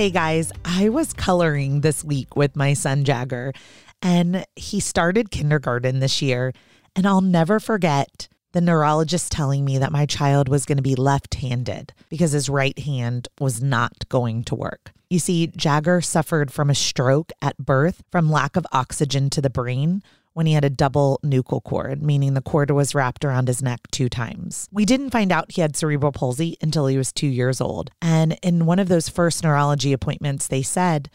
Hey guys, I was coloring this week with my son Jagger, and he started kindergarten this year. And I'll never forget the neurologist telling me that my child was going to be left handed because his right hand was not going to work. You see, Jagger suffered from a stroke at birth from lack of oxygen to the brain when he had a double nuchal cord, meaning the cord was wrapped around his neck two times. We didn't find out he had cerebral palsy until he was two years old. And in one of those first neurology appointments, they said,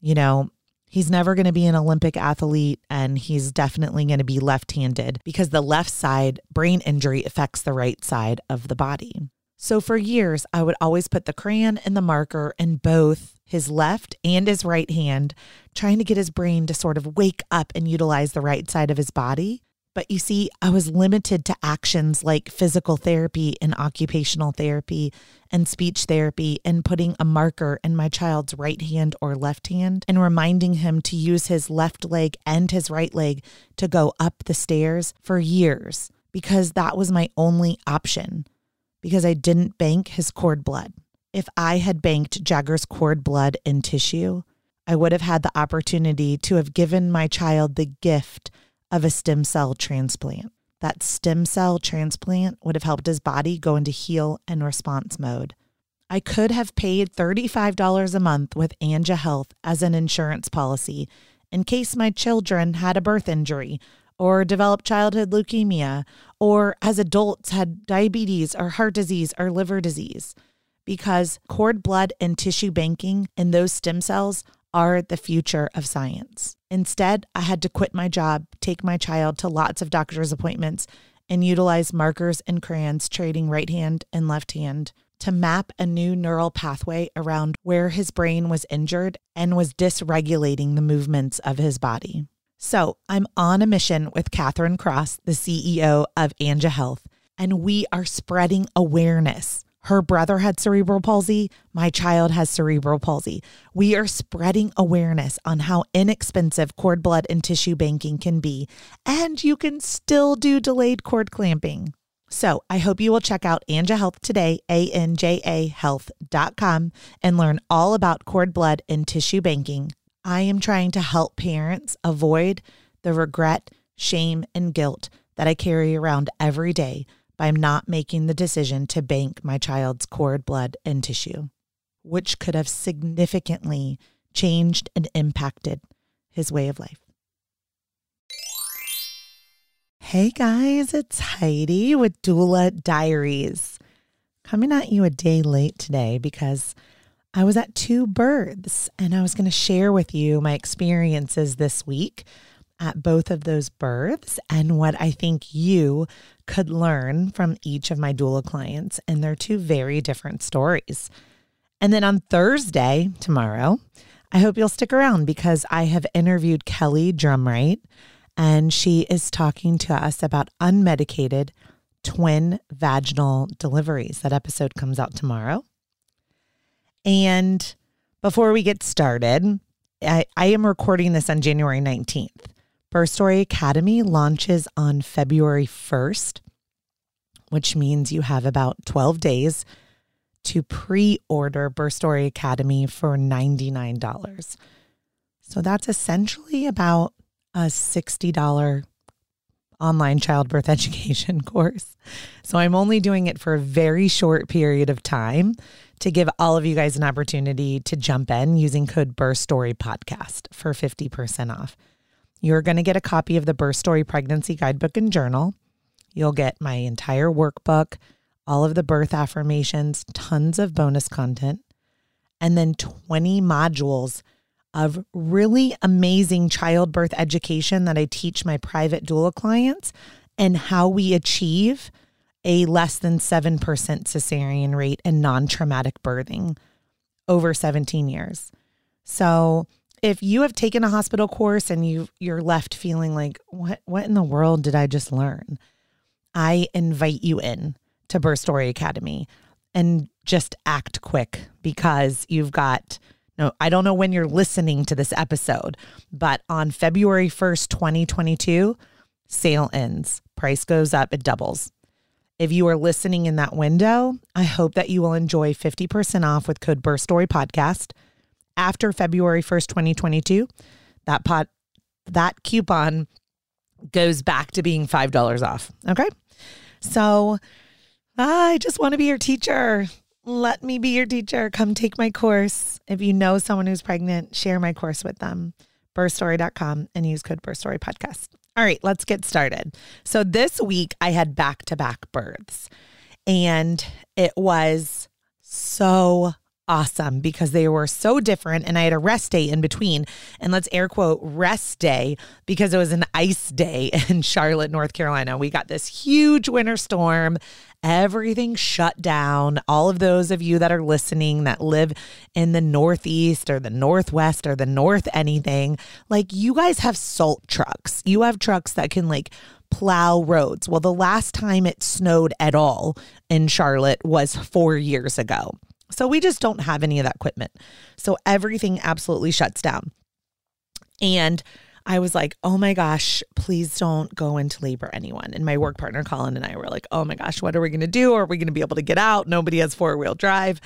you know, he's never going to be an Olympic athlete and he's definitely going to be left handed because the left side brain injury affects the right side of the body. So for years, I would always put the crayon and the marker in both his left and his right hand, trying to get his brain to sort of wake up and utilize the right side of his body. But you see, I was limited to actions like physical therapy and occupational therapy and speech therapy and putting a marker in my child's right hand or left hand and reminding him to use his left leg and his right leg to go up the stairs for years because that was my only option because I didn't bank his cord blood. If I had banked Jagger's cord blood and tissue, I would have had the opportunity to have given my child the gift of a stem cell transplant. That stem cell transplant would have helped his body go into heal and response mode. I could have paid $35 a month with Anja Health as an insurance policy in case my children had a birth injury or developed childhood leukemia, or as adults had diabetes or heart disease or liver disease, because cord blood and tissue banking and those stem cells are the future of science. Instead, I had to quit my job, take my child to lots of doctor's appointments, and utilize markers and crayons trading right hand and left hand to map a new neural pathway around where his brain was injured and was dysregulating the movements of his body. So I'm on a mission with Kathryn Cross, the CEO of Anja Health, and we are spreading awareness. Her brother had cerebral palsy. My child has cerebral palsy. We are spreading awareness on how inexpensive cord blood and tissue banking can be, and you can still do delayed cord clamping. So I hope you will check out Anja Health today, A-N-J-A health.com, and learn all about cord blood and tissue banking I am trying to help parents avoid the regret, shame, and guilt that I carry around every day by not making the decision to bank my child's cord blood and tissue, which could have significantly changed and impacted his way of life. Hey guys, it's Heidi with Doula Diaries. Coming at you a day late today because I was at two births and I was going to share with you my experiences this week at both of those births and what I think you could learn from each of my doula clients. And they're two very different stories. And then on Thursday, tomorrow, I hope you'll stick around because I have interviewed Kelly Drumright and she is talking to us about unmedicated twin vaginal deliveries. That episode comes out tomorrow. And before we get started, I, I am recording this on January 19th. Birth Story Academy launches on February 1st, which means you have about 12 days to pre order Birth Story Academy for $99. So that's essentially about a $60 online childbirth education course. So I'm only doing it for a very short period of time to give all of you guys an opportunity to jump in using code Birth Story Podcast for 50% off. You're going to get a copy of the Birth Story Pregnancy Guidebook and Journal. You'll get my entire workbook, all of the birth affirmations, tons of bonus content, and then 20 modules of really amazing childbirth education that I teach my private doula clients and how we achieve a less than 7% cesarean rate and non traumatic birthing over 17 years. So, if you have taken a hospital course and you you're left feeling like what what in the world did I just learn? I invite you in to Birth Story Academy and just act quick because you've got no I don't know when you're listening to this episode, but on February 1st, 2022, sale ends. Price goes up, it doubles. If you are listening in that window, I hope that you will enjoy 50% off with code Birth Story Podcast. After February 1st, 2022, that pot that coupon goes back to being $5 off. Okay? So, I just want to be your teacher. Let me be your teacher. Come take my course. If you know someone who's pregnant, share my course with them. birthstory.com and use code birthstory podcast. All right, let's get started. So this week I had back to back births and it was so awesome because they were so different and I had a rest day in between. And let's air quote rest day because it was an ice day in Charlotte, North Carolina. We got this huge winter storm. Everything shut down. All of those of you that are listening that live in the Northeast or the Northwest or the North anything, like you guys have salt trucks. You have trucks that can like plow roads. Well, the last time it snowed at all in Charlotte was four years ago. So we just don't have any of that equipment. So everything absolutely shuts down. And I was like, oh my gosh, please don't go into labor, anyone. And my work partner, Colin, and I were like, oh my gosh, what are we going to do? Are we going to be able to get out? Nobody has four wheel drive.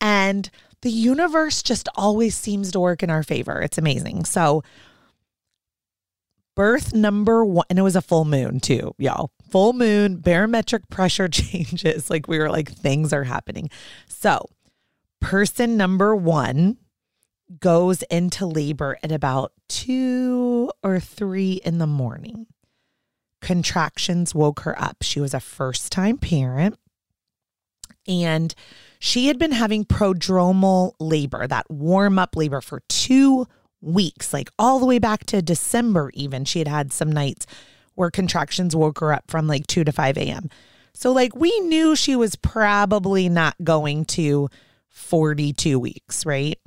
And the universe just always seems to work in our favor. It's amazing. So, birth number one, and it was a full moon too, y'all. Full moon, barometric pressure changes. Like we were like, things are happening. So, person number one goes into labor at about two or three in the morning. Contractions woke her up. She was a first time parent and she had been having prodromal labor, that warm up labor for two weeks, like all the way back to December, even. She had had some nights where contractions woke her up from like 2 to 5 a.m. So, like, we knew she was probably not going to 42 weeks, right?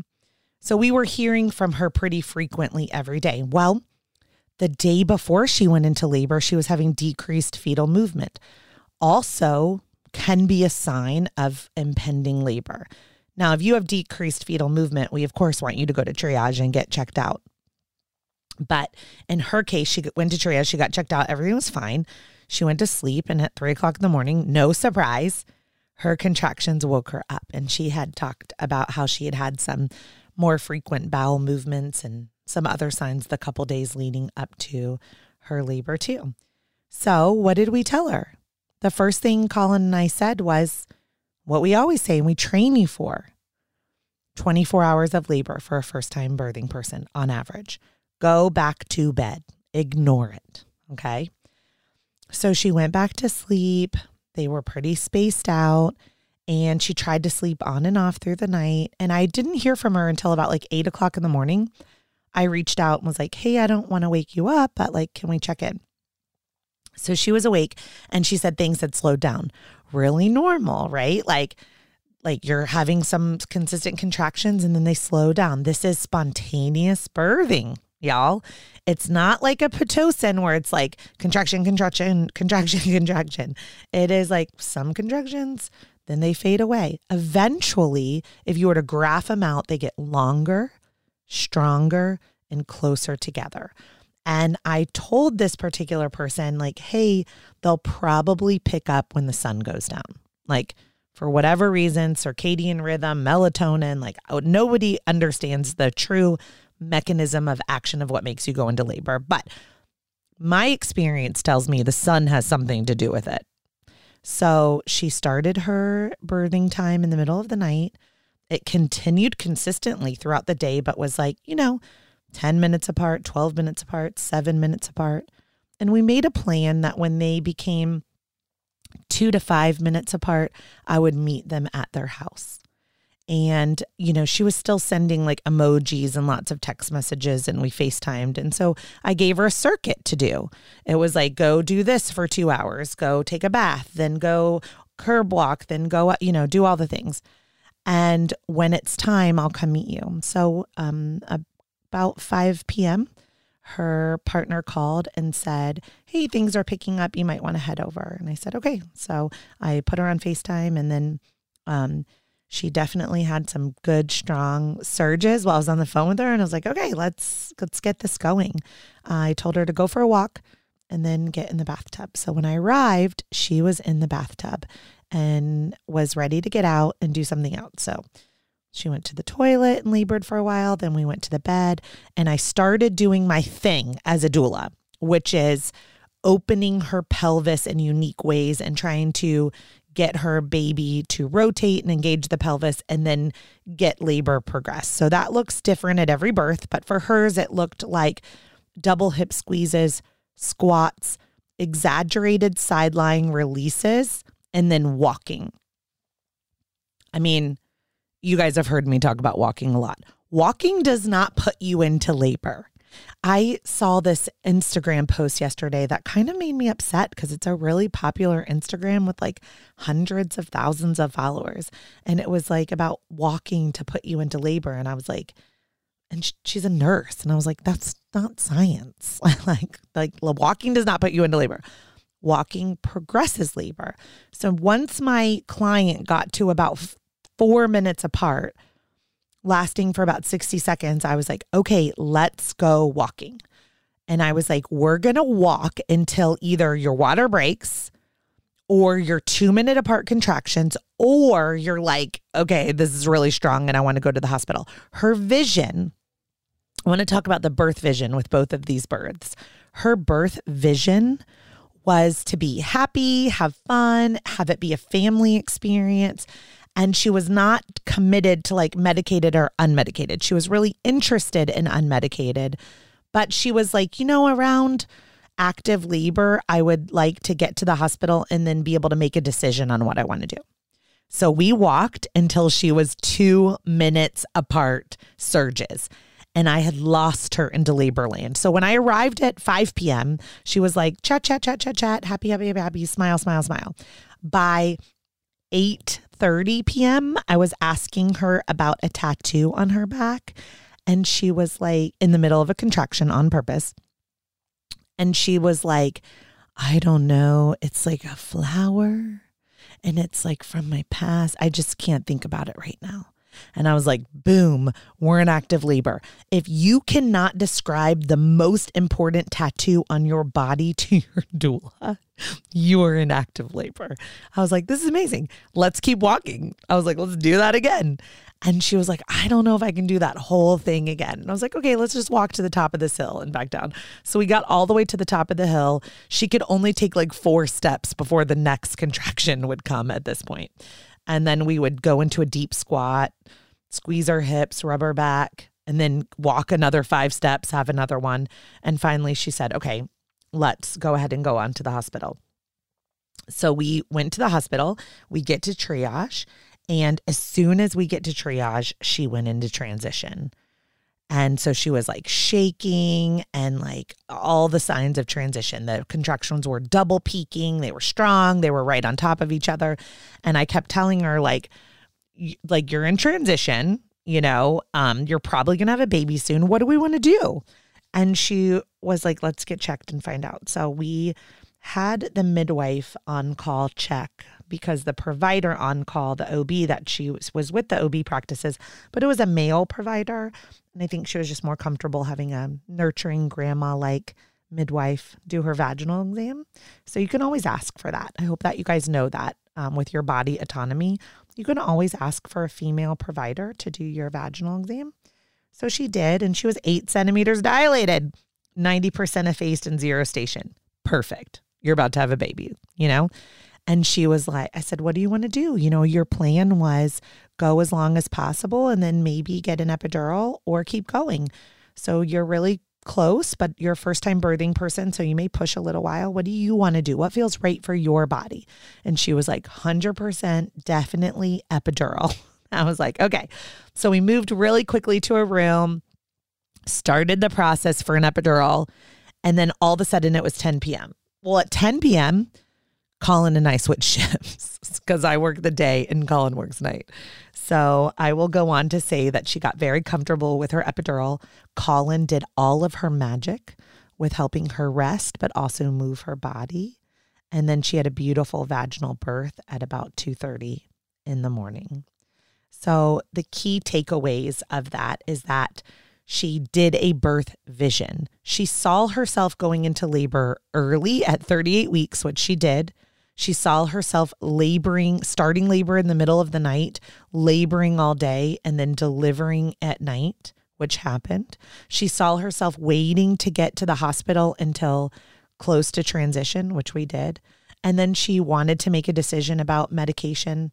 So we were hearing from her pretty frequently every day. Well, the day before she went into labor, she was having decreased fetal movement. Also, can be a sign of impending labor. Now, if you have decreased fetal movement, we of course want you to go to triage and get checked out. But in her case, she went to triage, she got checked out, everything was fine. She went to sleep, and at three o'clock in the morning, no surprise, her contractions woke her up. And she had talked about how she had had some more frequent bowel movements and some other signs the couple days leading up to her labor, too. So, what did we tell her? The first thing Colin and I said was what we always say and we train you for 24 hours of labor for a first time birthing person on average. Go back to bed, ignore it. Okay. So she went back to sleep. They were pretty spaced out and she tried to sleep on and off through the night. And I didn't hear from her until about like eight o'clock in the morning. I reached out and was like, Hey, I don't want to wake you up, but like, can we check in? So she was awake and she said things had slowed down. Really normal, right? Like, like you're having some consistent contractions and then they slow down. This is spontaneous birthing, y'all. It's not like a Pitocin where it's like contraction, contraction, contraction, contraction. It is like some contractions, then they fade away. Eventually, if you were to graph them out, they get longer, stronger, and closer together. And I told this particular person, like, hey, they'll probably pick up when the sun goes down. Like, for whatever reason, circadian rhythm, melatonin, like, oh, nobody understands the true mechanism of action of what makes you go into labor. But my experience tells me the sun has something to do with it. So she started her birthing time in the middle of the night. It continued consistently throughout the day, but was like, you know, 10 minutes apart, 12 minutes apart, seven minutes apart. And we made a plan that when they became two to five minutes apart, I would meet them at their house. And, you know, she was still sending like emojis and lots of text messages, and we FaceTimed. And so I gave her a circuit to do. It was like, go do this for two hours, go take a bath, then go curb walk, then go, you know, do all the things. And when it's time, I'll come meet you. So, um, about 5 p.m., her partner called and said, Hey, things are picking up. You might want to head over. And I said, Okay. So I put her on FaceTime and then, um, she definitely had some good strong surges while I was on the phone with her and I was like, "Okay, let's let's get this going." I told her to go for a walk and then get in the bathtub. So when I arrived, she was in the bathtub and was ready to get out and do something else. So She went to the toilet and labored for a while. Then we went to the bed and I started doing my thing as a doula, which is opening her pelvis in unique ways and trying to get her baby to rotate and engage the pelvis and then get labor progress. So that looks different at every birth, but for hers, it looked like double hip squeezes, squats, exaggerated side lying releases, and then walking. I mean, you guys have heard me talk about walking a lot. Walking does not put you into labor. I saw this Instagram post yesterday that kind of made me upset because it's a really popular Instagram with like hundreds of thousands of followers. And it was like about walking to put you into labor. And I was like, and she's a nurse. And I was like, that's not science. like, like walking does not put you into labor. Walking progresses labor. So once my client got to about four minutes apart, lasting for about 60 seconds, I was like, okay, let's go walking. And I was like, we're going to walk until either your water breaks or your two minute apart contractions, or you're like, okay, this is really strong and I want to go to the hospital. Her vision, I want to talk about the birth vision with both of these births. Her birth vision was to be happy, have fun, have it be a family experience and she was not committed to like medicated or unmedicated. She was really interested in unmedicated, but she was like, you know, around active labor, I would like to get to the hospital and then be able to make a decision on what I want to do. So we walked until she was two minutes apart surges. And I had lost her into labor land. So when I arrived at 5 p.m., she was like, chat, chat, chat, chat, chat, happy, happy, happy, happy, smile, smile, smile. By 8 30 p.m., I was asking her about a tattoo on her back. And she was like in the middle of a contraction on purpose. And she was like, I don't know. It's like a flower and it's like from my past. I just can't think about it right now. And I was like, boom, we're in active labor. If you cannot describe the most important tattoo on your body to your doula, you are in active labor. I was like, this is amazing. Let's keep walking. I was like, let's do that again. And she was like, I don't know if I can do that whole thing again. And I was like, okay, let's just walk to the top of this hill and back down. So we got all the way to the top of the hill. She could only take like four steps before the next contraction would come at this point. And then we would go into a deep squat, squeeze our hips, rub our back, and then walk another five steps, have another one. And finally, she said, okay, let's go ahead and go on to the hospital. So we went to the hospital, we get to triage. And as soon as we get to triage, she went into transition. And so she was like shaking and like all the signs of transition. The contractions were double peaking, they were strong, they were right on top of each other. And I kept telling her, like, like you're in transition, you know, um, you're probably gonna have a baby soon. What do we want to do? And she was like, let's get checked and find out. So we had the midwife on call check because the provider on call, the OB that she was, was with the OB practices, but it was a male provider. And I think she was just more comfortable having a nurturing grandma like midwife do her vaginal exam. So you can always ask for that. I hope that you guys know that um, with your body autonomy, you can always ask for a female provider to do your vaginal exam. So she did, and she was eight centimeters dilated, 90% effaced and zero station. Perfect. You're about to have a baby, you know? And she was like, I said, What do you want to do? You know, your plan was go as long as possible and then maybe get an epidural or keep going. So you're really close, but you're a first time birthing person. So you may push a little while. What do you want to do? What feels right for your body? And she was like, 100% definitely epidural. I was like, okay. So we moved really quickly to a room, started the process for an epidural, and then all of a sudden it was 10 p.m. Well, at 10 p.m., Colin and I switch shifts because I work the day and Colin works night. So I will go on to say that she got very comfortable with her epidural. Colin did all of her magic with helping her rest, but also move her body. And then she had a beautiful vaginal birth at about 2:30 in the morning. So the key takeaways of that is that she did a birth vision. She saw herself going into labor early at 38 weeks, which she did. She saw herself laboring, starting labor in the middle of the night, laboring all day, and then delivering at night, which happened. She saw herself waiting to get to the hospital until close to transition, which we did. And then she wanted to make a decision about medication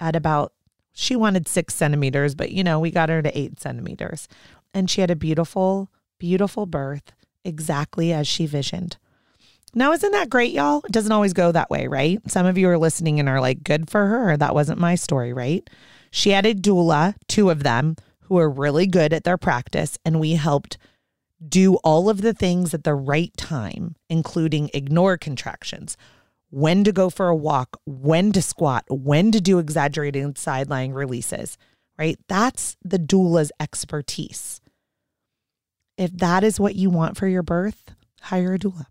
at about, she wanted six centimeters, but you know, we got her to eight centimeters. And she had a beautiful, beautiful birth, exactly as she visioned. Now, isn't that great, y'all? It doesn't always go that way, right? Some of you are listening and are like, good for her. That wasn't my story, right? She had a doula, two of them, who were really good at their practice, and we helped do all of the things at the right time, including ignore contractions, when to go for a walk, when to squat, when to do exaggerated side lying releases, right? That's the doula's expertise. If that is what you want for your birth, hire a doula.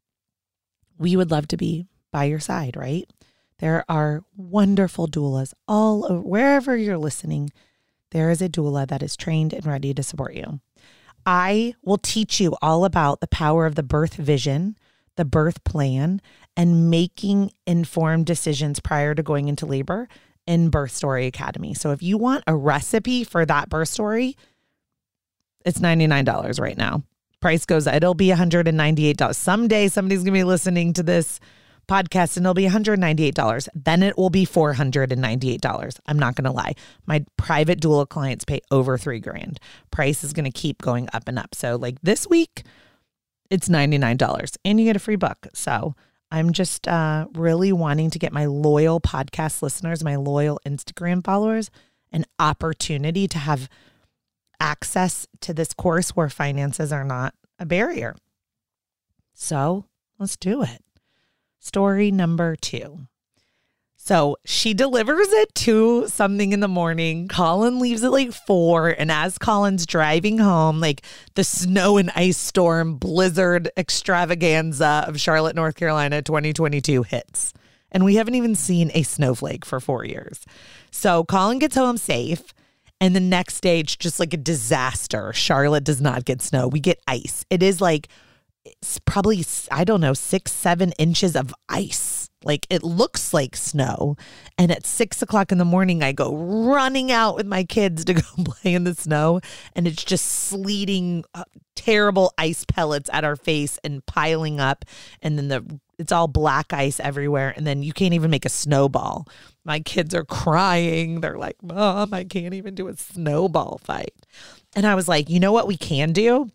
We would love to be by your side, right? There are wonderful doulas all over, wherever you're listening. There is a doula that is trained and ready to support you. I will teach you all about the power of the birth vision, the birth plan, and making informed decisions prior to going into labor in Birth Story Academy. So if you want a recipe for that birth story, it's $99 right now. Price goes, it'll be $198. Someday somebody's going to be listening to this podcast and it'll be $198. Then it will be $498. I'm not going to lie. My private doula clients pay over three grand. Price is going to keep going up and up. So, like this week, it's $99 and you get a free book. So, I'm just uh, really wanting to get my loyal podcast listeners, my loyal Instagram followers, an opportunity to have access to this course where finances are not a barrier. So let's do it. Story number two. So she delivers it to something in the morning. Colin leaves at like four. And as Colin's driving home, like the snow and ice storm blizzard extravaganza of Charlotte, North Carolina 2022 hits. And we haven't even seen a snowflake for four years. So Colin gets home safe. And the next it's just like a disaster. Charlotte does not get snow. We get ice. It is like it's probably, I don't know, six, seven inches of ice. Like it looks like snow. And at six o'clock in the morning, I go running out with my kids to go play in the snow. And it's just sleeting uh, terrible ice pellets at our face and piling up. And then the it's all black ice everywhere. And then you can't even make a snowball. My kids are crying. They're like, Mom, I can't even do a snowball fight. And I was like, you know what we can do?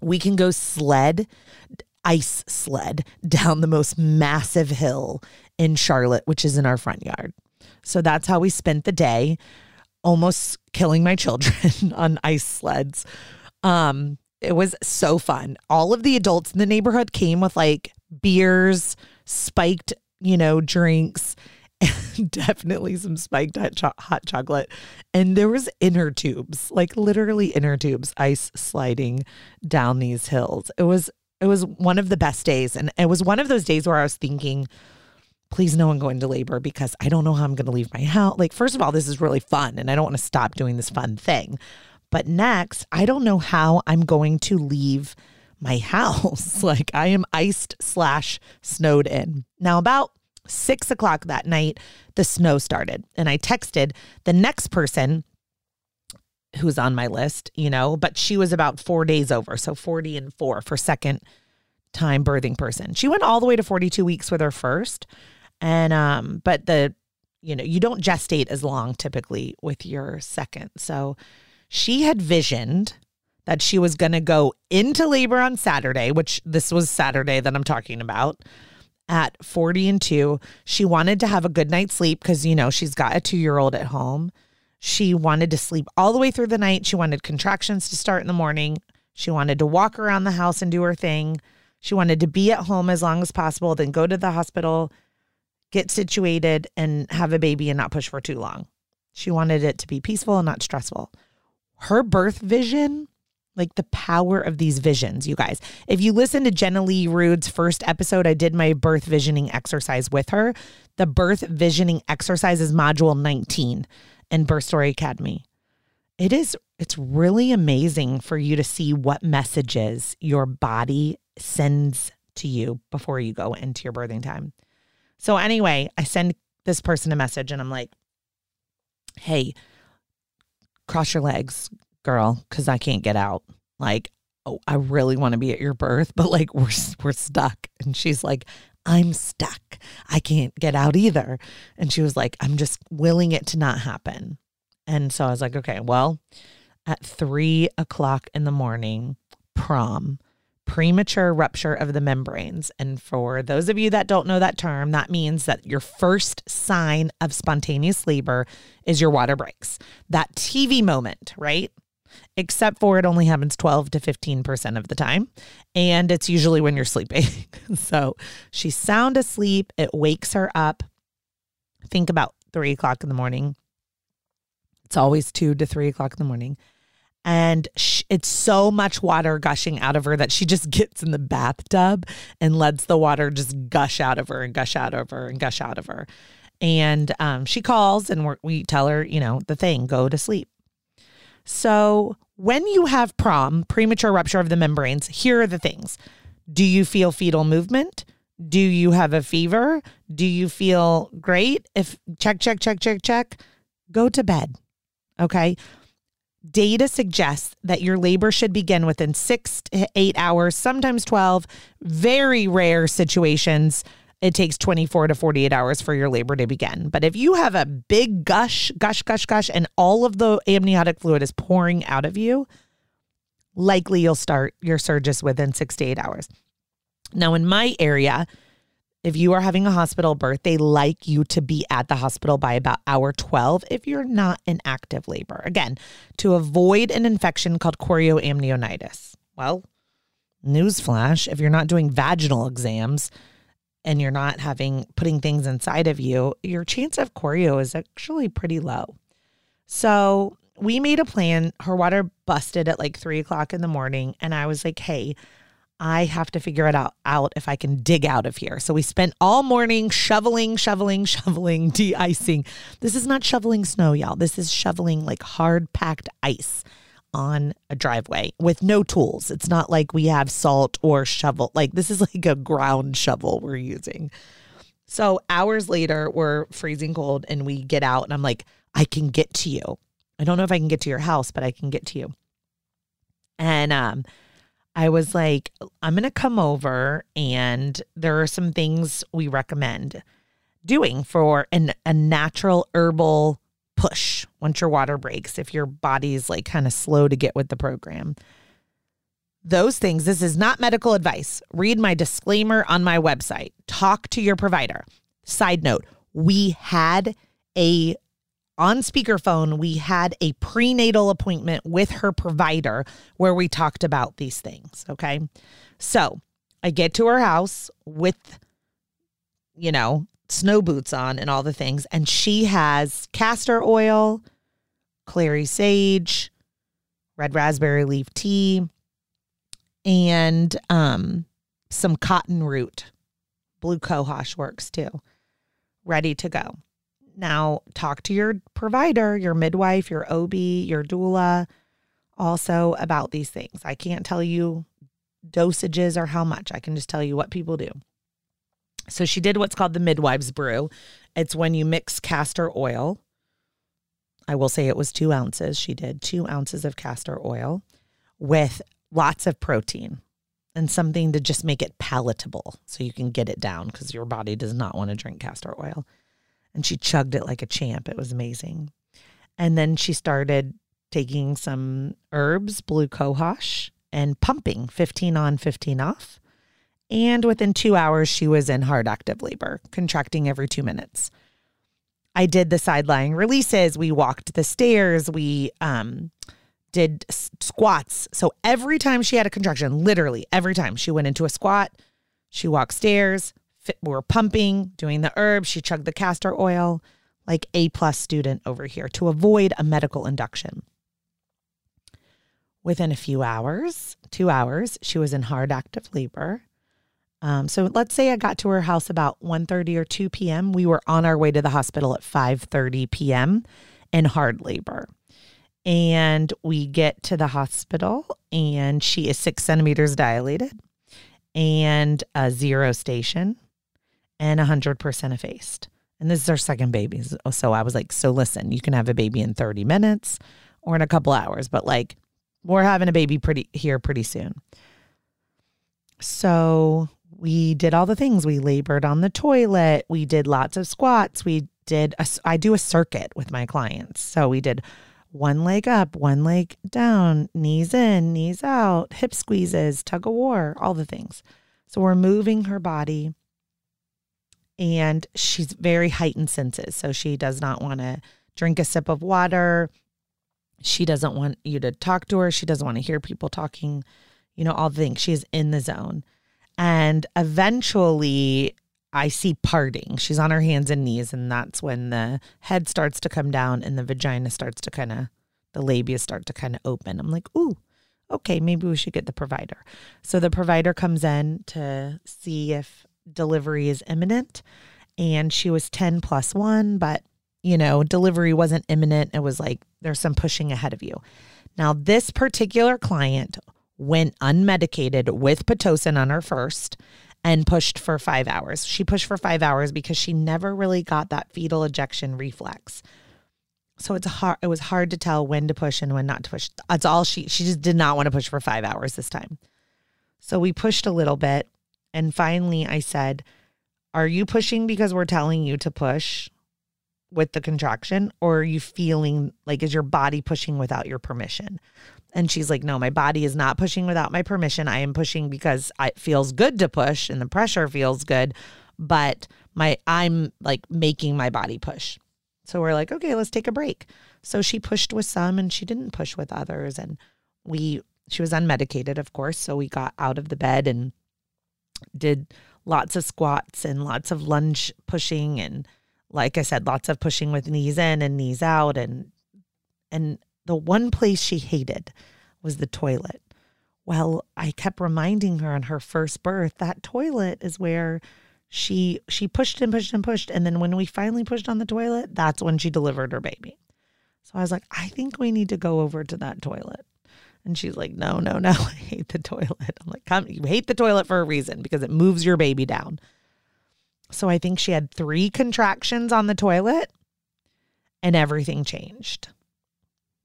we can go sled, ice sled down the most massive hill in Charlotte, which is in our front yard. So that's how we spent the day, almost killing my children on ice sleds. Um, it was so fun. All of the adults in the neighborhood came with like beers, spiked, you know, drinks, and definitely some spiked hot, cho- hot chocolate. And there was inner tubes, like literally inner tubes, ice sliding down these hills. It was it was one of the best days, and it was one of those days where I was thinking, please no one go into labor because I don't know how I'm going to leave my house. Like, first of all, this is really fun, and I don't want to stop doing this fun thing. But next, I don't know how I'm going to leave my house. like, I am iced slash snowed in. Now, about six o'clock that night, the snow started. And I texted the next person who's on my list, you know, but she was about four days over. So 40 and four for second time birthing person. She went all the way to 42 weeks with her first. And, um, but the, you know, you don't gestate as long typically with your second. So she had visioned that she was going to go into labor on Saturday, which this was Saturday that I'm talking about at 40 and 2. She wanted to have a good night's sleep because, you know, she's got a two year old at home. She wanted to sleep all the way through the night. She wanted contractions to start in the morning. She wanted to walk around the house and do her thing. She wanted to be at home as long as possible, then go to the hospital, get situated, and have a baby and not push for too long. She wanted it to be peaceful and not stressful. Her birth vision like the power of these visions, you guys. If you listen to Jenna Lee Rude's first episode, I did my birth visioning exercise with her. The birth visioning exercise is module 19 in Birth Story Academy. It is it's really amazing for you to see what messages your body sends to you before you go into your birthing time. So, anyway, I send this person a message and I'm like, hey, cross your legs, girl, because I can't get out. Like, oh, I really want to be at your birth, but like we're we're stuck. And she's like, I'm stuck. I can't get out either. And she was like, I'm just willing it to not happen. And so I was like, okay, well, at three o'clock in the morning, prom, premature rupture of the membranes. And for those of you that don't know that term, that means that your first sign of spontaneous labor is your water breaks. That TV moment, right? Except for it only happens 12 to 15% of the time. And it's usually when you're sleeping. so she's sound asleep. It wakes her up. Think about three o'clock in the morning. It's always two to three o'clock in the morning and sh- it's so much water gushing out of her that she just gets in the bathtub and lets the water just gush out of her and gush out of her and gush out of her. And um, she calls and we tell her, you know, the thing, go to sleep. So when you have prom, premature rupture of the membranes, here are the things. Do you feel fetal movement? Do you have a fever? Do you feel great? If check, check, check, check, check, go to bed. Okay. Data suggests that your labor should begin within six to eight hours, sometimes 12. Very rare situations, it takes 24 to 48 hours for your labor to begin. But if you have a big gush, gush, gush, gush, and all of the amniotic fluid is pouring out of you, likely you'll start your surges within six to eight hours. Now, in my area, if you are having a hospital birth, they like you to be at the hospital by about hour 12 if you're not in active labor. Again, to avoid an infection called chorioamnionitis. Well, newsflash, if you're not doing vaginal exams and you're not having putting things inside of you, your chance of chorio is actually pretty low. So we made a plan. Her water busted at like three o'clock in the morning. And I was like, hey, I have to figure it out, out if I can dig out of here. So we spent all morning shoveling, shoveling, shoveling, de icing. This is not shoveling snow, y'all. This is shoveling like hard packed ice on a driveway with no tools. It's not like we have salt or shovel. Like this is like a ground shovel we're using. So hours later, we're freezing cold and we get out and I'm like, I can get to you. I don't know if I can get to your house, but I can get to you. And um I was like, I'm going to come over and there are some things we recommend doing for an, a natural herbal push once your water breaks, if your body's like kind of slow to get with the program. Those things, this is not medical advice. Read my disclaimer on my website. Talk to your provider. Side note, we had a on speakerphone, we had a prenatal appointment with her provider where we talked about these things. Okay. So I get to her house with, you know, snow boots on and all the things. And she has castor oil, clary sage, red raspberry leaf tea, and um, some cotton root. Blue cohosh works too. Ready to go. Now, talk to your provider, your midwife, your OB, your doula also about these things. I can't tell you dosages or how much. I can just tell you what people do. So she did what's called the midwives brew. It's when you mix castor oil. I will say it was two ounces. She did two ounces of castor oil with lots of protein and something to just make it palatable so you can get it down because your body does not want to drink castor oil and she chugged it like a champ. It was amazing. And then she started taking some herbs, blue cohosh, and pumping 15 on, 15 off. And within two hours, she was in hard active labor, contracting every two minutes. I did the side lying releases. We walked the stairs. We um, did squats. So every time she had a contraction, literally every time she went into a squat, she walked stairs, we were pumping, doing the herbs. She chugged the castor oil, like A plus student over here to avoid a medical induction. Within a few hours, two hours, she was in hard active labor. Um, so let's say I got to her house about 1.30 or 2 p.m. We were on our way to the hospital at 5.30 p.m. in hard labor. And we get to the hospital and she is six centimeters dilated and a zero station and 100% effaced. And this is our second baby. So I was like, so listen, you can have a baby in 30 minutes or in a couple hours, but like we're having a baby pretty here pretty soon. So we did all the things. We labored on the toilet. We did lots of squats. We did a, I do a circuit with my clients. So we did one leg up, one leg down, knees in, knees out, hip squeezes, tug of war, all the things. So we're moving her body and she's very heightened senses. So she does not want to drink a sip of water. She doesn't want you to talk to her. She doesn't want to hear people talking, you know, all the things. She's in the zone. And eventually I see parting. She's on her hands and knees, and that's when the head starts to come down and the vagina starts to kind of, the labia start to kind of open. I'm like, ooh, okay, maybe we should get the provider. So the provider comes in to see if delivery is imminent. And she was 10 plus one, but you know, delivery wasn't imminent. It was like there's some pushing ahead of you. Now, this particular client went unmedicated with Pitocin on her first and pushed for five hours. She pushed for five hours because she never really got that fetal ejection reflex. So it's hard. It was hard to tell when to push and when not to push. That's all she. She just did not want to push for five hours this time. So we pushed a little bit, and finally I said, "Are you pushing because we're telling you to push with the contraction, or are you feeling like is your body pushing without your permission?" And she's like, No, my body is not pushing without my permission. I am pushing because it feels good to push and the pressure feels good, but my I'm like making my body push. So we're like, okay, let's take a break. So she pushed with some and she didn't push with others. And we she was unmedicated, of course. So we got out of the bed and did lots of squats and lots of lunge pushing and like I said, lots of pushing with knees in and knees out and and the one place she hated was the toilet. Well, I kept reminding her on her first birth that toilet is where she she pushed and pushed and pushed and then when we finally pushed on the toilet, that's when she delivered her baby. So I was like, I think we need to go over to that toilet. And she's like, No, no, no, I hate the toilet. I'm like, Come, you hate the toilet for a reason because it moves your baby down. So I think she had three contractions on the toilet and everything changed.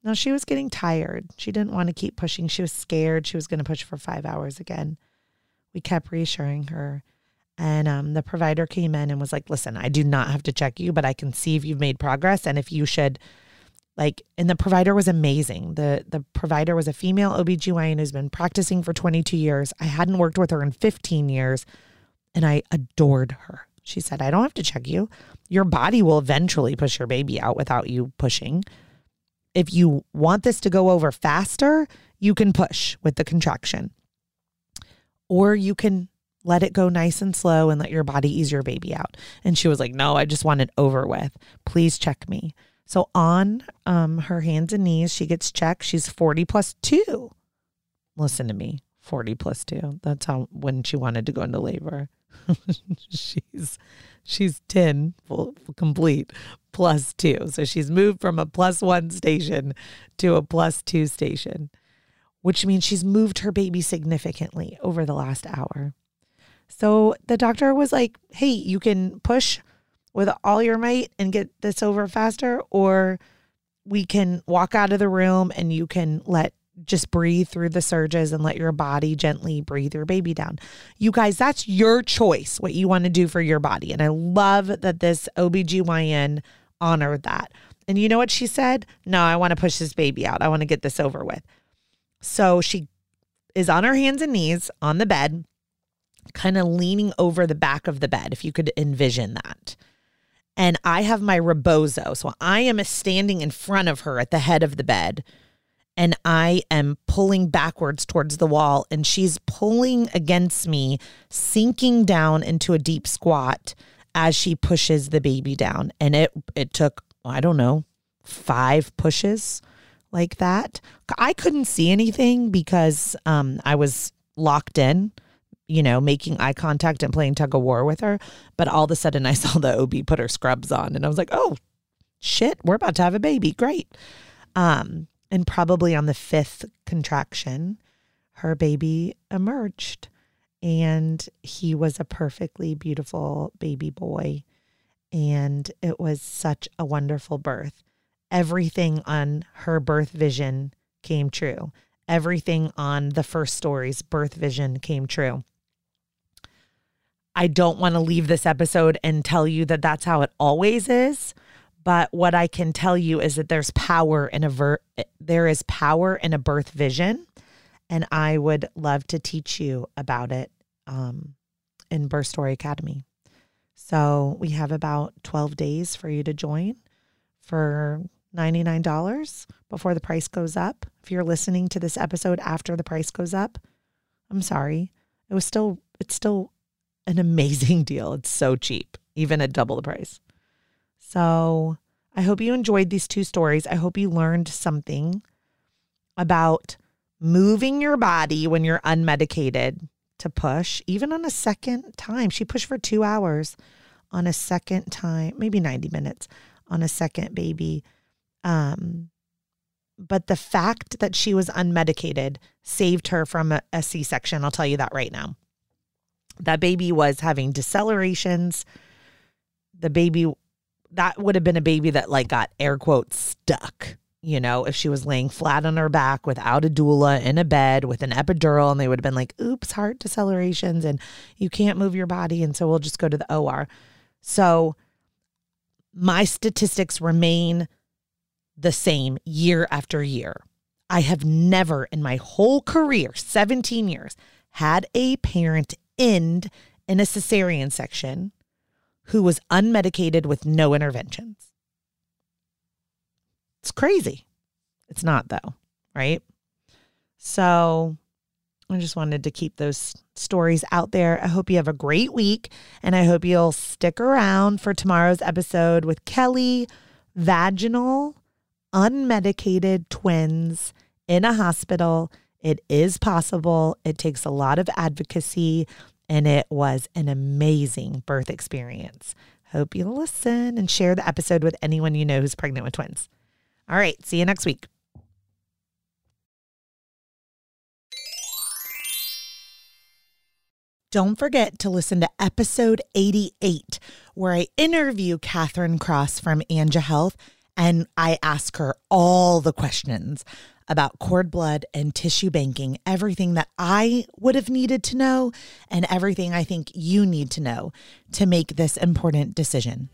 Now she was getting tired. She didn't want to keep pushing. She was scared she was going to push for five hours again. We kept reassuring her. And um, the provider came in and was like, listen, I do not have to check you, but I can see if you've made progress and if you should like and the provider was amazing. The the provider was a female OBGYN who's been practicing for 22 years. I hadn't worked with her in 15 years and I adored her. She said, I don't have to check you. Your body will eventually push your baby out without you pushing if you want this to go over faster, you can push with the contraction. Or you can let it go nice and slow and let your body ease your baby out. And she was like, No, I just want it over with. Please check me. So on um, her hands and knees, she gets checked. She's 40 plus two. Listen to me 40 plus two. That's how when she wanted to go into labor. she's she's 10 full, complete plus two. So she's moved from a plus one station to a plus two station, which means she's moved her baby significantly over the last hour. So the doctor was like, hey, you can push with all your might and get this over faster, or we can walk out of the room and you can let just breathe through the surges and let your body gently breathe your baby down. You guys, that's your choice, what you want to do for your body. And I love that this OBGYN honored that. And you know what she said? No, I want to push this baby out. I want to get this over with. So she is on her hands and knees on the bed, kind of leaning over the back of the bed, if you could envision that. And I have my rebozo. So I am standing in front of her at the head of the bed and I am pulling backwards towards the wall, and she's pulling against me, sinking down into a deep squat as she pushes the baby down. And it it took, I don't know, five pushes like that. I couldn't see anything because um, I was locked in, you know, making eye contact and playing tug of war with her. But all of a sudden, I saw the OB put her scrubs on, and I was like, oh, shit, we're about to have a baby. Great. Um, and probably on the fifth contraction, her baby emerged. And he was a perfectly beautiful baby boy. And it was such a wonderful birth. Everything on her birth vision came true. Everything on the first story's birth vision came true. I don't want to leave this episode and tell you that that's how it always is. But what I can tell you is that there's power in a ver- there is power in a birth vision, and I would love to teach you about it um, in Birth Story Academy. So we have about 12 days for you to join for $99 before the price goes up. If you're listening to this episode after the price goes up, I'm sorry. It was still it's still an amazing deal. It's so cheap, even at double the price. So I hope you enjoyed these two stories. I hope you learned something about moving your body when you're unmedicated to push, even on a second time. She pushed for two hours on a second time, maybe 90 minutes on a second baby. Um, but the fact that she was unmedicated saved her from a a C section. I'll tell you that right now. That baby was having decelerations. The baby that would have been a baby that like got air quotes stuck you know if she was laying flat on her back without a doula in a bed with an epidural and they would have been like oops heart decelerations and you can't move your body and so we'll just go to the OR so my statistics remain the same year after year. I have never in my whole career 17 years had a parent end in a cesarean section who was unmedicated with no interventions. It's crazy. It's not, though, right? So I just wanted to keep those stories out there. I hope you have a great week and I hope you'll stick around for tomorrow's episode with Kelly, vaginal, unmedicated twins in a hospital. It is possible. It takes a lot of advocacy and it was an amazing birth experience. Hope you'll listen and share the episode with anyone you know who's pregnant with twins. All right, see you next week. Don't forget to listen to episode 88, where I interview Kathryn Cross from Anja Health and I ask her all the questions about cord blood and tissue banking, everything that I would have needed to know and everything I think you need to know to make this important decision.